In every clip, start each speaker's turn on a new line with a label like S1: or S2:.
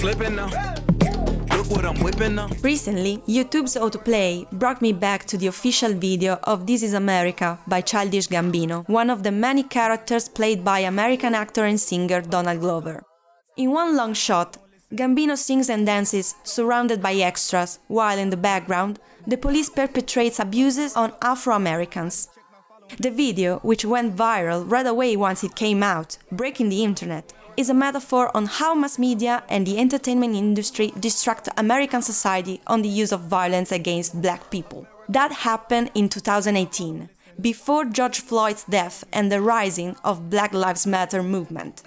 S1: slipping now.
S2: Recently, YouTube's autoplay brought me back to the official video of This is America by Childish Gambino, one of the many characters played by American actor and singer Donald Glover. In one long shot, Gambino sings and dances surrounded by extras, while in the background, the police perpetrates abuses on Afro Americans. The video, which went viral right away once it came out, breaking the internet, is a metaphor on how mass media and the entertainment industry distract American society on the use of violence against black people. That happened in 2018, before George Floyd's death and the rising of Black Lives Matter movement.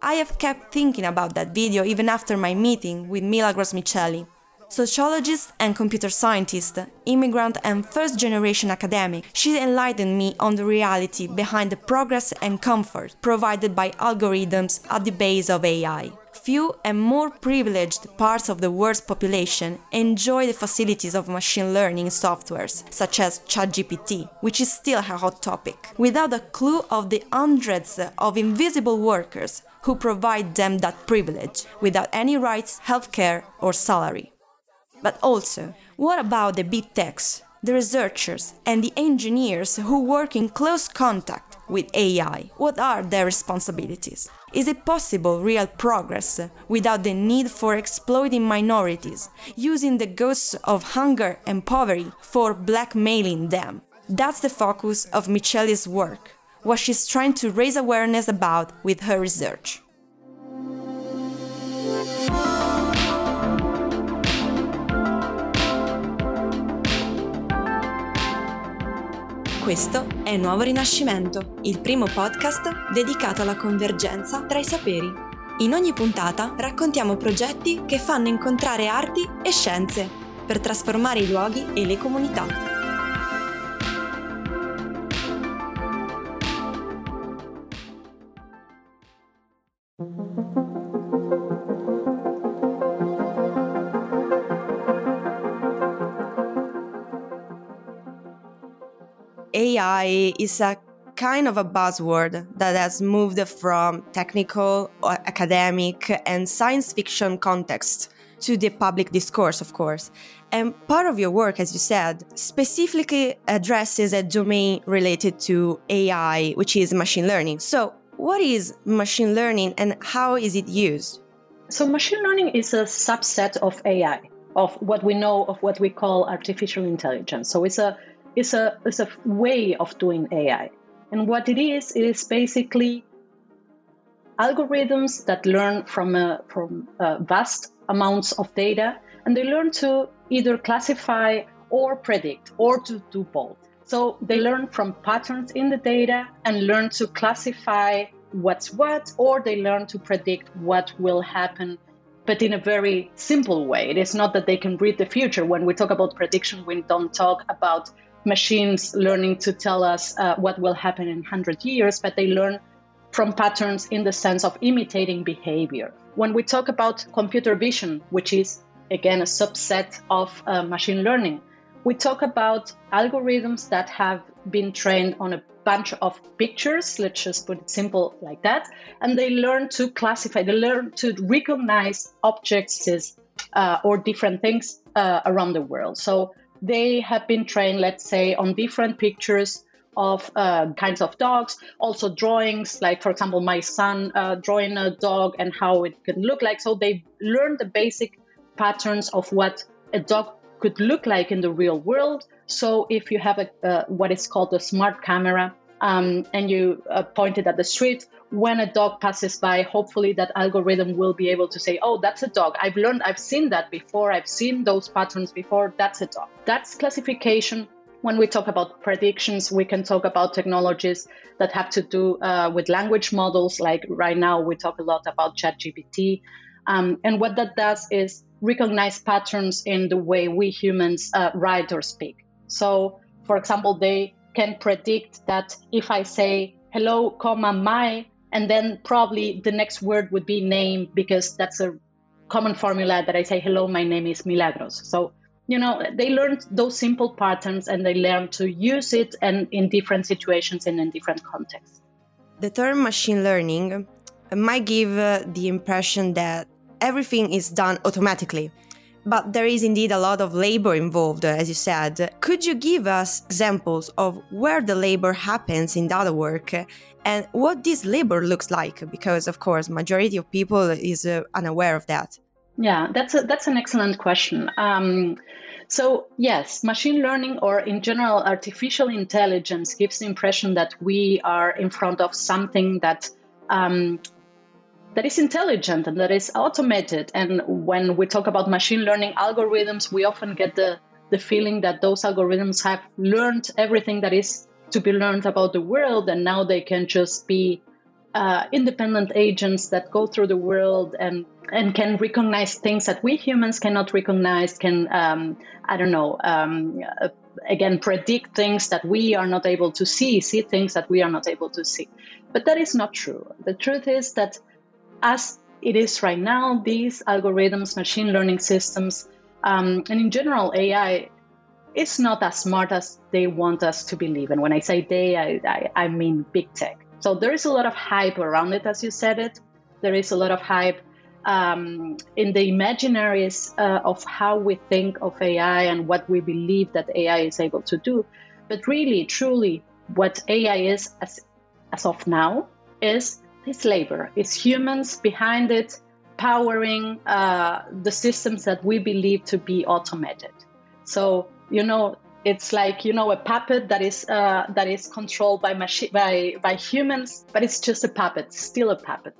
S2: I have kept thinking about that video even after my meeting with Milagros Miceli, Sociologist and computer scientist, immigrant and first generation academic, she enlightened me on the reality behind the progress and comfort provided by algorithms at the base of AI. Few and more privileged parts of the world's population enjoy the facilities of machine learning softwares, such as ChatGPT, which is still a hot topic, without a clue of the hundreds of invisible workers who provide them that privilege, without any rights, healthcare, or salary. But also, what about the big techs, the researchers, and the engineers who work in close contact with AI? What are their responsibilities? Is it possible real progress without the need for exploiting minorities, using the ghosts of hunger and poverty for blackmailing them? That's the focus of Miceli's work, what she's trying to raise awareness about with her research. Questo è Nuovo Rinascimento, il primo podcast dedicato alla convergenza tra i saperi. In ogni puntata raccontiamo progetti che fanno incontrare arti e scienze per trasformare i luoghi e le comunità. AI is a kind of a buzzword that has moved from technical, uh, academic, and science fiction context to the public discourse, of course. And part of your work, as you said, specifically addresses a domain related to AI, which is machine learning. So, what is machine learning and how is it used?
S3: So, machine learning is a subset of AI, of what we know of what we call artificial intelligence. So, it's a it's a it's a way of doing AI. And what it is, is basically algorithms that learn from a, from a vast amounts of data, and they learn to either classify or predict or to do both. So they learn from patterns in the data and learn to classify what's what, or they learn to predict what will happen, but in a very simple way. It is not that they can read the future. When we talk about prediction, we don't talk about machines learning to tell us uh, what will happen in 100 years, but they learn from patterns in the sense of imitating behavior. When we talk about computer vision, which is again a subset of uh, machine learning, we talk about algorithms that have been trained on a bunch of pictures, let's just put it simple like that, and they learn to classify, they learn to recognize objects uh, or different things uh, around the world. So they have been trained, let's say, on different pictures of uh, kinds of dogs, also drawings, like, for example, my son uh, drawing a dog and how it can look like. So they learn the basic patterns of what a dog could look like in the real world. So if you have a, uh, what is called a smart camera um, and you uh, point it at the street, when a dog passes by, hopefully that algorithm will be able to say, oh, that's a dog. I've learned, I've seen that before. I've seen those patterns before. That's a dog. That's classification. When we talk about predictions, we can talk about technologies that have to do uh, with language models. Like right now, we talk a lot about ChatGPT. Um, and what that does is recognize patterns in the way we humans uh, write or speak. So, for example, they can predict that if I say hello, comma, my, and then probably the next word would be name because that's a common formula that I say, hello, my name is Milagros. So you know they learn those simple patterns and they learn to use it and in different situations and in different contexts
S2: the term machine learning might give uh, the impression that everything is done automatically but there is indeed a lot of labor involved, as you said. Could you give us examples of where the labor happens in data work and what this labor looks like? Because, of course, majority of people is uh, unaware of that.
S3: Yeah, that's a, that's an excellent question. Um, so yes, machine learning or in general artificial intelligence gives the impression that we are in front of something that um, that is intelligent and that is automated. And when we talk about machine learning algorithms, we often get the the feeling that those algorithms have learned everything that is to be learned about the world, and now they can just be uh, independent agents that go through the world and and can recognize things that we humans cannot recognize can um, i don't know um, uh, again predict things that we are not able to see see things that we are not able to see but that is not true the truth is that as it is right now these algorithms machine learning systems um, and in general ai is not as smart as they want us to believe. And when i say they I, I, I mean big tech. So there is a lot of hype around it as you said it. There is a lot of hype um, in the imaginaries uh, of how we think of AI and what we believe that AI is able to do. But really, truly, what AI is as, as of now is is labor. It's humans behind it powering uh, the systems that we believe to be automated. So you know, it's like you know a puppet that is uh, that is controlled by machine by by humans, but it's just a puppet, still a puppet.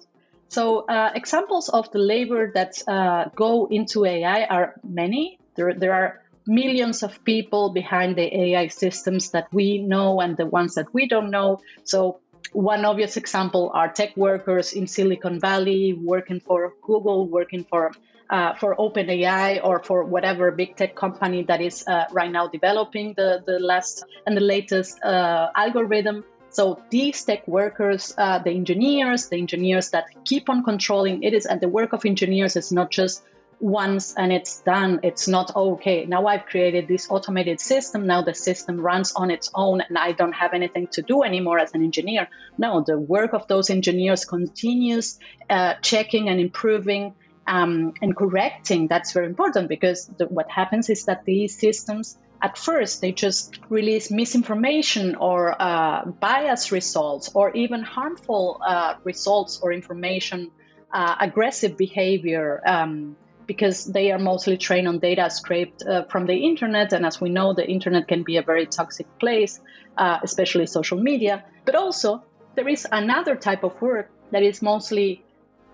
S3: So uh, examples of the labor that uh, go into AI are many. There, there are millions of people behind the AI systems that we know and the ones that we don't know. So one obvious example are tech workers in Silicon Valley working for Google, working for uh, for OpenAI or for whatever big tech company that is uh, right now developing the, the last and the latest uh, algorithm. So these tech workers, uh, the engineers, the engineers that keep on controlling it is, and the work of engineers is not just once and it's done. It's not okay. Now I've created this automated system. Now the system runs on its own, and I don't have anything to do anymore as an engineer. No, the work of those engineers continues, uh, checking and improving. Um, and correcting that's very important because the, what happens is that these systems at first they just release misinformation or uh, bias results or even harmful uh, results or information, uh, aggressive behavior. Um, because they are mostly trained on data scraped uh, from the internet. And as we know, the internet can be a very toxic place, uh, especially social media. But also, there is another type of work that is mostly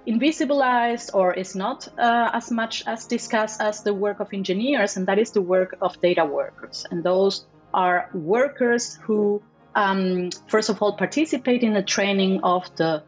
S3: invisibilized or is not uh, as much as discussed as the work of engineers, and that is the work of data workers. And those are workers who, um, first of all, participate in the training of the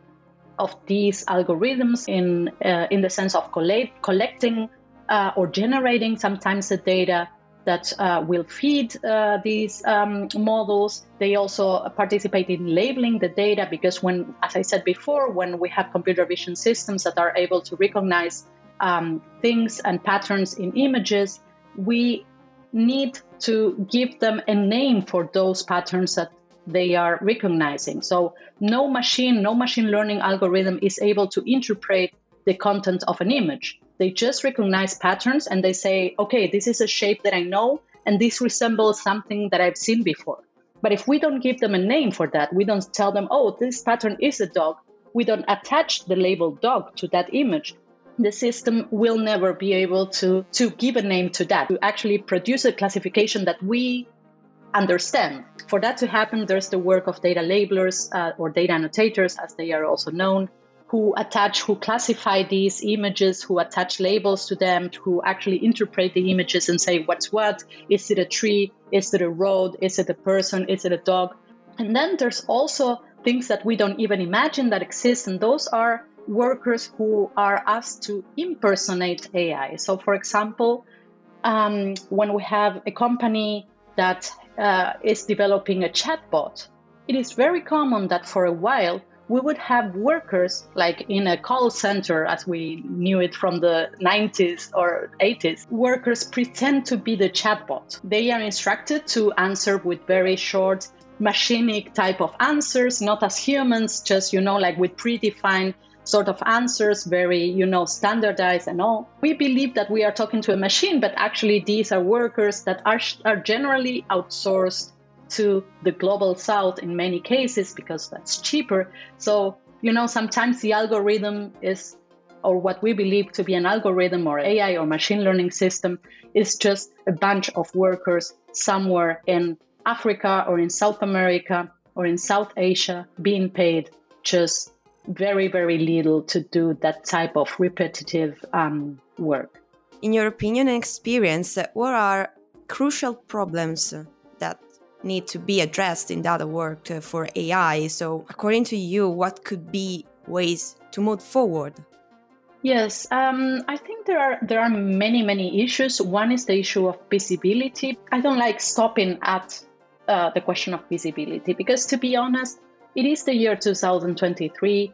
S3: of these algorithms in uh, in the sense of collect, collecting uh, or generating sometimes the data that uh, will feed uh, these um, models. They also participate in labeling the data because when, as I said before, when we have computer vision systems that are able to recognize um, things and patterns in images, we need to give them a name for those patterns that they are recognizing. So no machine, no machine learning algorithm is able to interpret the content of an image. They just recognize patterns and they say, okay, this is a shape that I know, and this resembles something that I've seen before. But if we don't give them a name for that, we don't tell them, oh, this pattern is a dog, we don't attach the label dog to that image, the system will never be able to, to give a name to that, to actually produce a classification that we understand. For that to happen, there's the work of data labelers uh, or data annotators, as they are also known, who attach, who classify these images, who attach labels to them, who actually interpret the images and say what's what. Is it a tree? Is it a road? Is it a person? Is it a dog? And then there's also things that we don't even imagine that exist, and those are workers who are asked to impersonate AI. So, for example, um, when we have a company that uh, is developing a chatbot, it is very common that for a while we would have workers like in a call center as we knew it from the 90s or 80s workers pretend to be the chatbot. They are instructed to answer with very short machinic type of answers not as humans just you know like with predefined sort of answers very you know standardized and all we believe that we are talking to a machine but actually these are workers that are, are generally outsourced to the global south in many cases because that's cheaper. So, you know, sometimes the algorithm is, or what we believe to be an algorithm or AI or machine learning system, is just a bunch of workers somewhere in Africa or in South America or in South Asia being paid just very, very little to do that type of repetitive um, work.
S2: In your opinion and experience, what are crucial problems that need to be addressed in data work for AI. So, according to you, what could be ways to move forward?
S3: Yes, um, I think there are there are many many issues. One is the issue of visibility. I don't like stopping at uh, the question of visibility because, to be honest, it is the year 2023,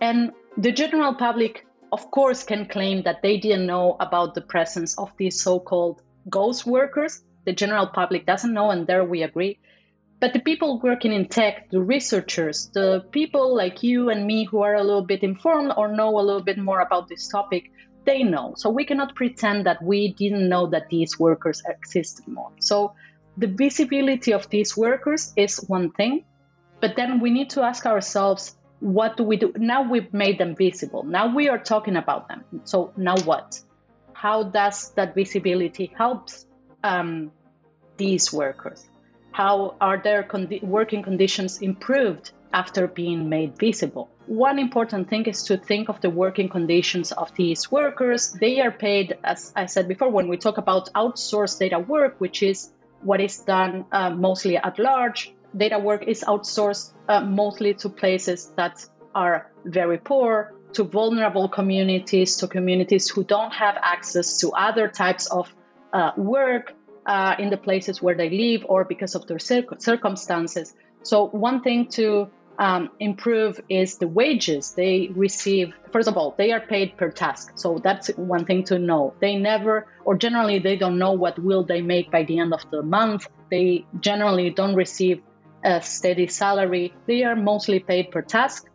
S3: and the general public, of course, can claim that they didn't know about the presence of these so-called ghost workers the general public doesn't know, and there we agree. But the people working in tech, the researchers, the people like you and me who are a little bit informed or know a little bit more about this topic, they know. So we cannot pretend that we didn't know that these workers existed more. So the visibility of these workers is one thing, but then we need to ask ourselves what do we do? Now we've made them visible. Now we are talking about them. So now what? How does that visibility helps um, these workers? How are their condi- working conditions improved after being made visible? One important thing is to think of the working conditions of these workers. They are paid, as I said before, when we talk about outsourced data work, which is what is done uh, mostly at large. Data work is outsourced uh, mostly to places that are very poor, to vulnerable communities, to communities who don't have access to other types of uh, work uh, in the places where they live or because of their circumstances. So, one thing to um, improve is the wages they receive. First of all, they are paid per task. So, that's one thing to know. They never, or generally, they don't know what will they make by the end of the month. They generally don't receive a steady salary. They are mostly paid per task.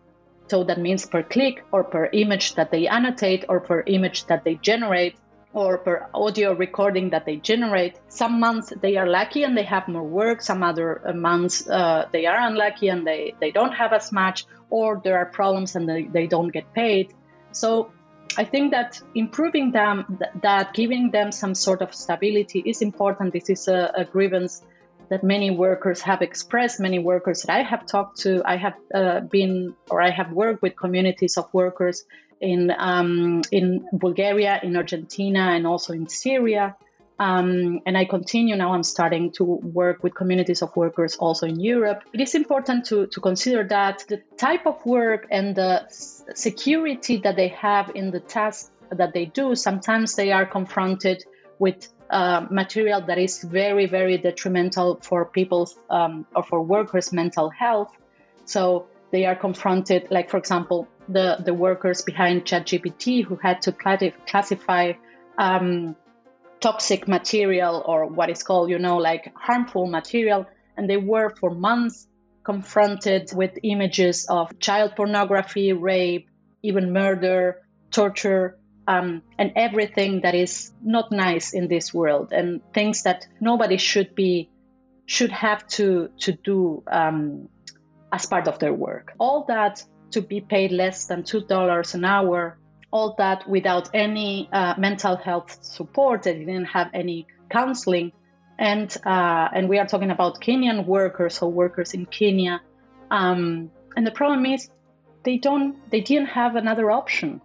S3: So that means per click or per image that they annotate or per image that they generate or per audio recording that they generate. Some months they are lucky and they have more work. Some other uh, months uh, they are unlucky and they, they don't have as much, or there are problems and they, they don't get paid. So I think that improving them, that giving them some sort of stability is important. This is a, a grievance that many workers have expressed. Many workers that I have talked to, I have uh, been or I have worked with communities of workers in um, in Bulgaria, in Argentina, and also in Syria. Um, and I continue now. I'm starting to work with communities of workers also in Europe. It is important to, to consider that the type of work and the security that they have in the tasks that they do, sometimes they are confronted with uh, material that is very, very detrimental for people's um, or for workers' mental health. So they are confronted, like, for example, the, the workers behind ChatGPT who had to classify um, toxic material or what is called, you know, like harmful material. And they were for months confronted with images of child pornography, rape, even murder, torture, um, and everything that is not nice in this world and things that nobody should be should have to to do um, as part of their work. All that to be paid less than $2 an hour, all that without any uh, mental health support. They didn't have any counseling. And, uh, and we are talking about Kenyan workers or workers in Kenya. Um, and the problem is they don't, they didn't have another option.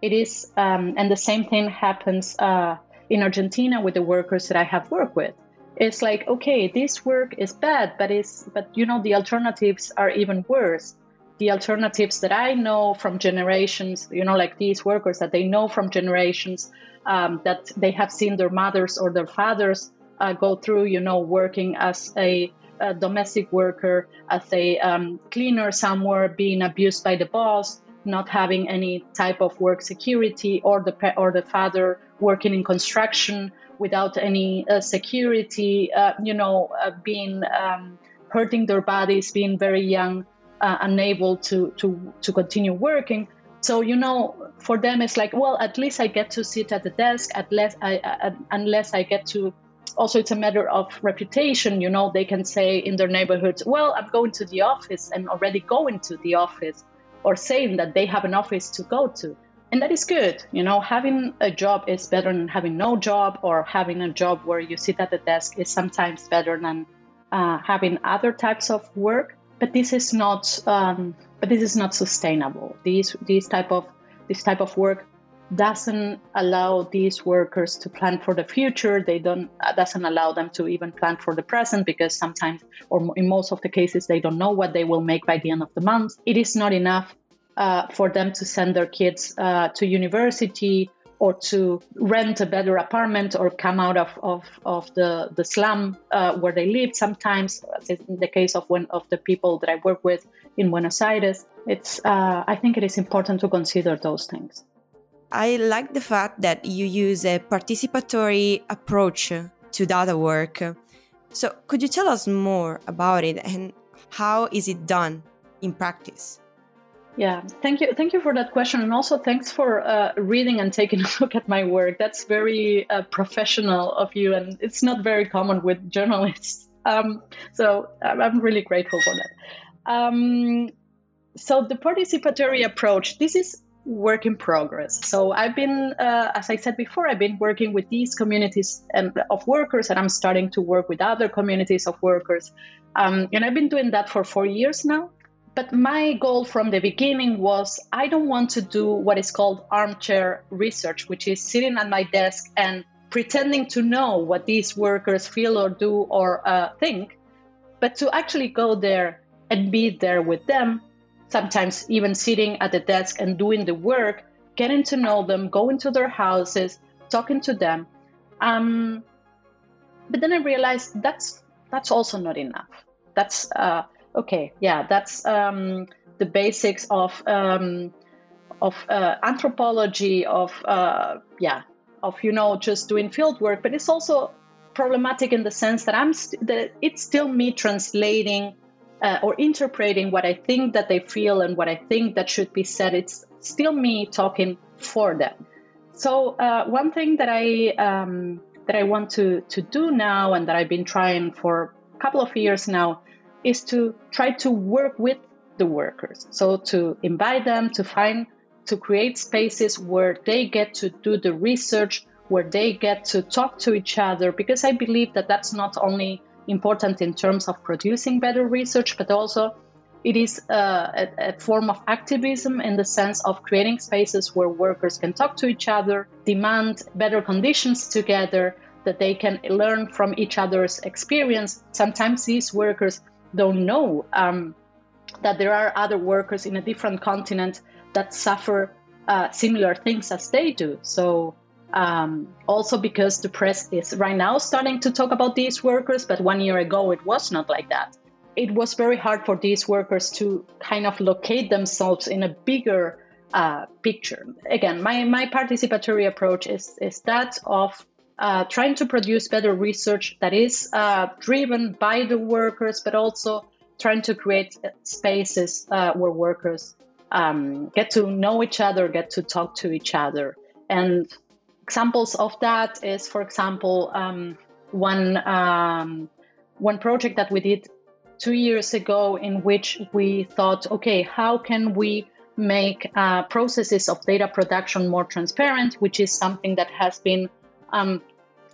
S3: It is, um, and the same thing happens uh, in Argentina with the workers that I have worked with. It's like, okay, this work is bad, but it's, but you know, the alternatives are even worse the alternatives that I know from generations, you know, like these workers that they know from generations, um, that they have seen their mothers or their fathers uh, go through, you know, working as a a domestic worker, as a um, cleaner somewhere, being abused by the boss, not having any type of work security, or the or the father working in construction without any uh, security, uh, you know, uh, being um, hurting their bodies, being very young, uh, unable to to to continue working. So you know, for them, it's like, well, at least I get to sit at the desk. At least I, uh, unless I get to. Also, it's a matter of reputation. You know, they can say in their neighborhoods, "Well, I'm going to the office," and already going to the office, or saying that they have an office to go to. And that is good you know having a job is better than having no job or having a job where you sit at the desk is sometimes better than uh, having other types of work. But this is not um, but this is not sustainable. These these type of this type of work doesn't allow these workers to plan for the future. They don't uh, doesn't allow them to even plan for the present because sometimes or in most of the cases they don't know what they will make by the end of the month. It is not enough uh, for them to send their kids uh, to university or to rent a better apartment or come out of, of, of the, the slum uh, where they live. Sometimes in the case of one of the people that i work with in buenos aires it's uh, i think it is important to consider those things
S2: i like the fact that you use a participatory approach to data work so could you tell us more about it and how is it done in practice
S3: yeah, thank you. Thank you for that question. And also thanks for uh, reading and taking a look at my work. That's very uh, professional of you. And it's not very common with journalists. Um, so I'm really grateful for that. Um, so the participatory approach, this is work in progress. So I've been, uh, as I said before, I've been working with these communities and of workers, and I'm starting to work with other communities of workers. Um, and I've been doing that for four years now. But my goal from the beginning was I don't want to do what is called armchair research, which is sitting at my desk and pretending to know what these workers feel or do or uh, think, but to actually go there and be there with them, sometimes even sitting at the desk and doing the work, getting to know them, going to their houses, talking to them. Um, but then I realized that's that's also not enough. That's uh, Okay, yeah, that's um, the basics of um, of uh, anthropology, of uh, yeah, of you know just doing field work. But it's also problematic in the sense that I'm st- that it's still me translating uh, or interpreting what I think that they feel and what I think that should be said. It's still me talking for them. So uh, one thing that I um, that I want to to do now and that I've been trying for a couple of years now is to try to work with the workers. So to invite them to find, to create spaces where they get to do the research, where they get to talk to each other, because I believe that that's not only important in terms of producing better research, but also it is uh, a, a, form of activism in the sense of creating spaces where workers can talk to each other, demand better conditions together, that they can learn from each other's experience. Sometimes these workers don't know um, that there are other workers in a different continent that suffer uh, similar things as they do. So, um, also because the press is right now starting to talk about these workers, but one year ago it was not like that. It was very hard for these workers to kind of locate themselves in a bigger uh, picture. Again, my, my participatory approach is, is that of uh, trying to produce better research that is uh, driven by the workers, but also trying to create spaces uh, where workers um, get to know each other, get to talk to each other. And examples of that is, for example, um, one um, one project that we did two years ago, in which we thought, okay, how can we make uh, processes of data production more transparent, which is something that has been um,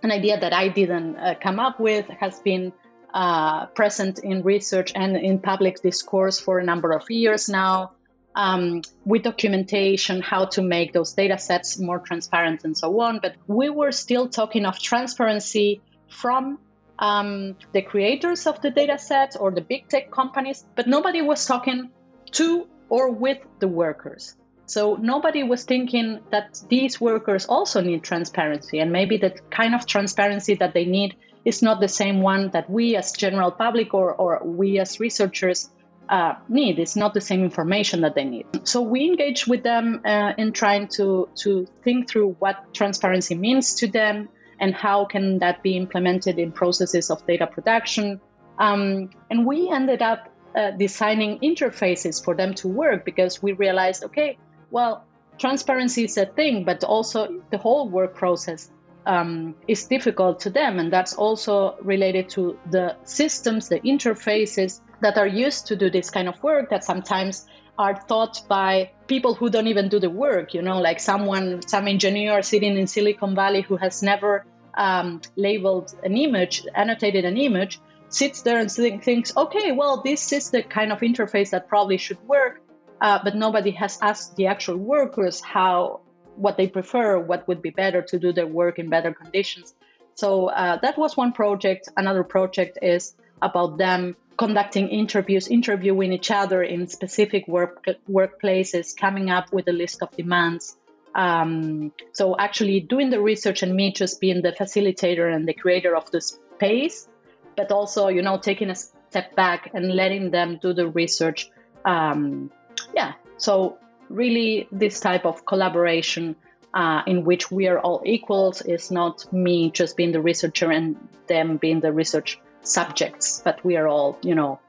S3: an idea that I didn't uh, come up with, has been uh, present in research and in public discourse for a number of years now, um, with documentation, how to make those data sets more transparent and so on. But we were still talking of transparency from um, the creators of the data set or the big tech companies, but nobody was talking to or with the workers. So nobody was thinking that these workers also need transparency, and maybe the kind of transparency that they need is not the same one that we as general public or, or we as researchers uh, need. It's not the same information that they need. So we engage with them uh, in trying to, to think through what transparency means to them and how can that be implemented in processes of data production. Um, and we ended up uh, designing interfaces for them to work because we realized, okay, well, transparency is a thing, but also the whole work process um, is difficult to them. And that's also related to the systems, the interfaces that are used to do this kind of work that sometimes are taught by people who don't even do the work, you know, like someone, some engineer sitting in Silicon Valley who has never um, labeled an image, annotated an image, sits there and thinks, okay, well, this is the kind of interface that probably should work. Uh, but nobody has asked the actual workers how what they prefer, what would be better to do their work in better conditions. So uh, that was one project. Another project is about them conducting interviews, interviewing each other in specific work workplaces, coming up with a list of demands. Um, so actually doing the research and me just being the facilitator and the creator of the space, but also you know taking a step back and letting them do the research. Um, yeah, so really this type of collaboration uh, in which we are all equals is not me just being the researcher and them being the research subjects, but we are all, you know,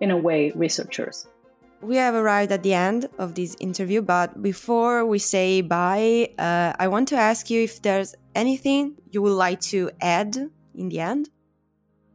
S3: in a way, researchers.
S2: We have arrived at the end of this interview, but before we say bye, uh, I want to ask you if there's anything you would like to add in the end.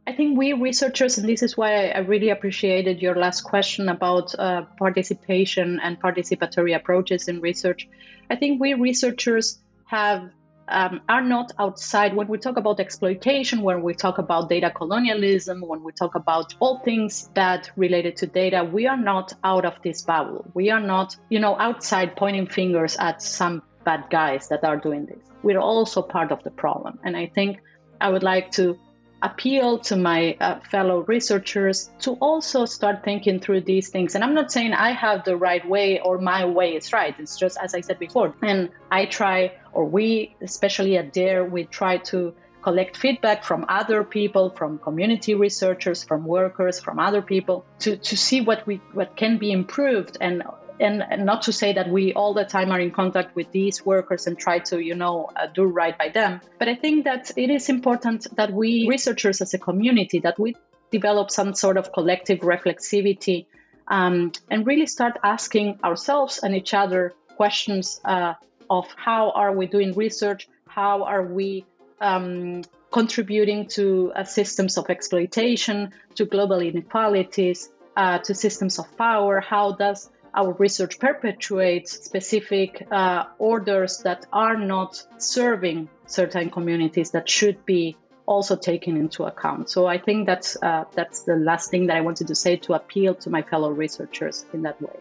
S3: I think we researchers, and this is why I really appreciated your last question about uh, participation and participatory approaches in research. I think we researchers have um, are not outside when we talk about exploitation, when we talk about data colonialism, when we talk about all things that related to data, we are not out of this bubble. We are not, you know, outside pointing fingers at some bad guys that are doing this. We're also part of the problem. And I think I would like to appeal to my uh, fellow researchers to also start thinking through these things. And I'm not saying I have the right way or my way is right. It's just as I said before. And I try, or we, especially at DAIR, we try to collect feedback from other people, from community researchers, from workers, from other people, to, to see what we what can be improved and and, not to say that we all the time are in contact with these workers and try to you know uh, do right by them. But i think that it is important that we researchers as a community that we develop some sort of collective reflexivity um, and really start asking ourselves and each other questions uh, of how are we doing research? How are we um, contributing to uh, systems of exploitation to global inequalities uh, to systems of power? How does our research perpetuates specific uh, orders that are not serving certain communities that should be also taken into account. So I think that's uh, that's the last thing that I wanted to say to appeal to my fellow researchers in that way.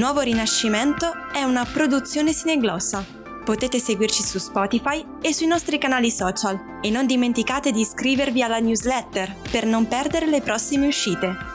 S2: Nuovo Rinascimento è una produzione sineglossa. Potete seguirci su Spotify e sui nostri canali social e non dimenticate di iscrivervi alla newsletter per non perdere le prossime uscite.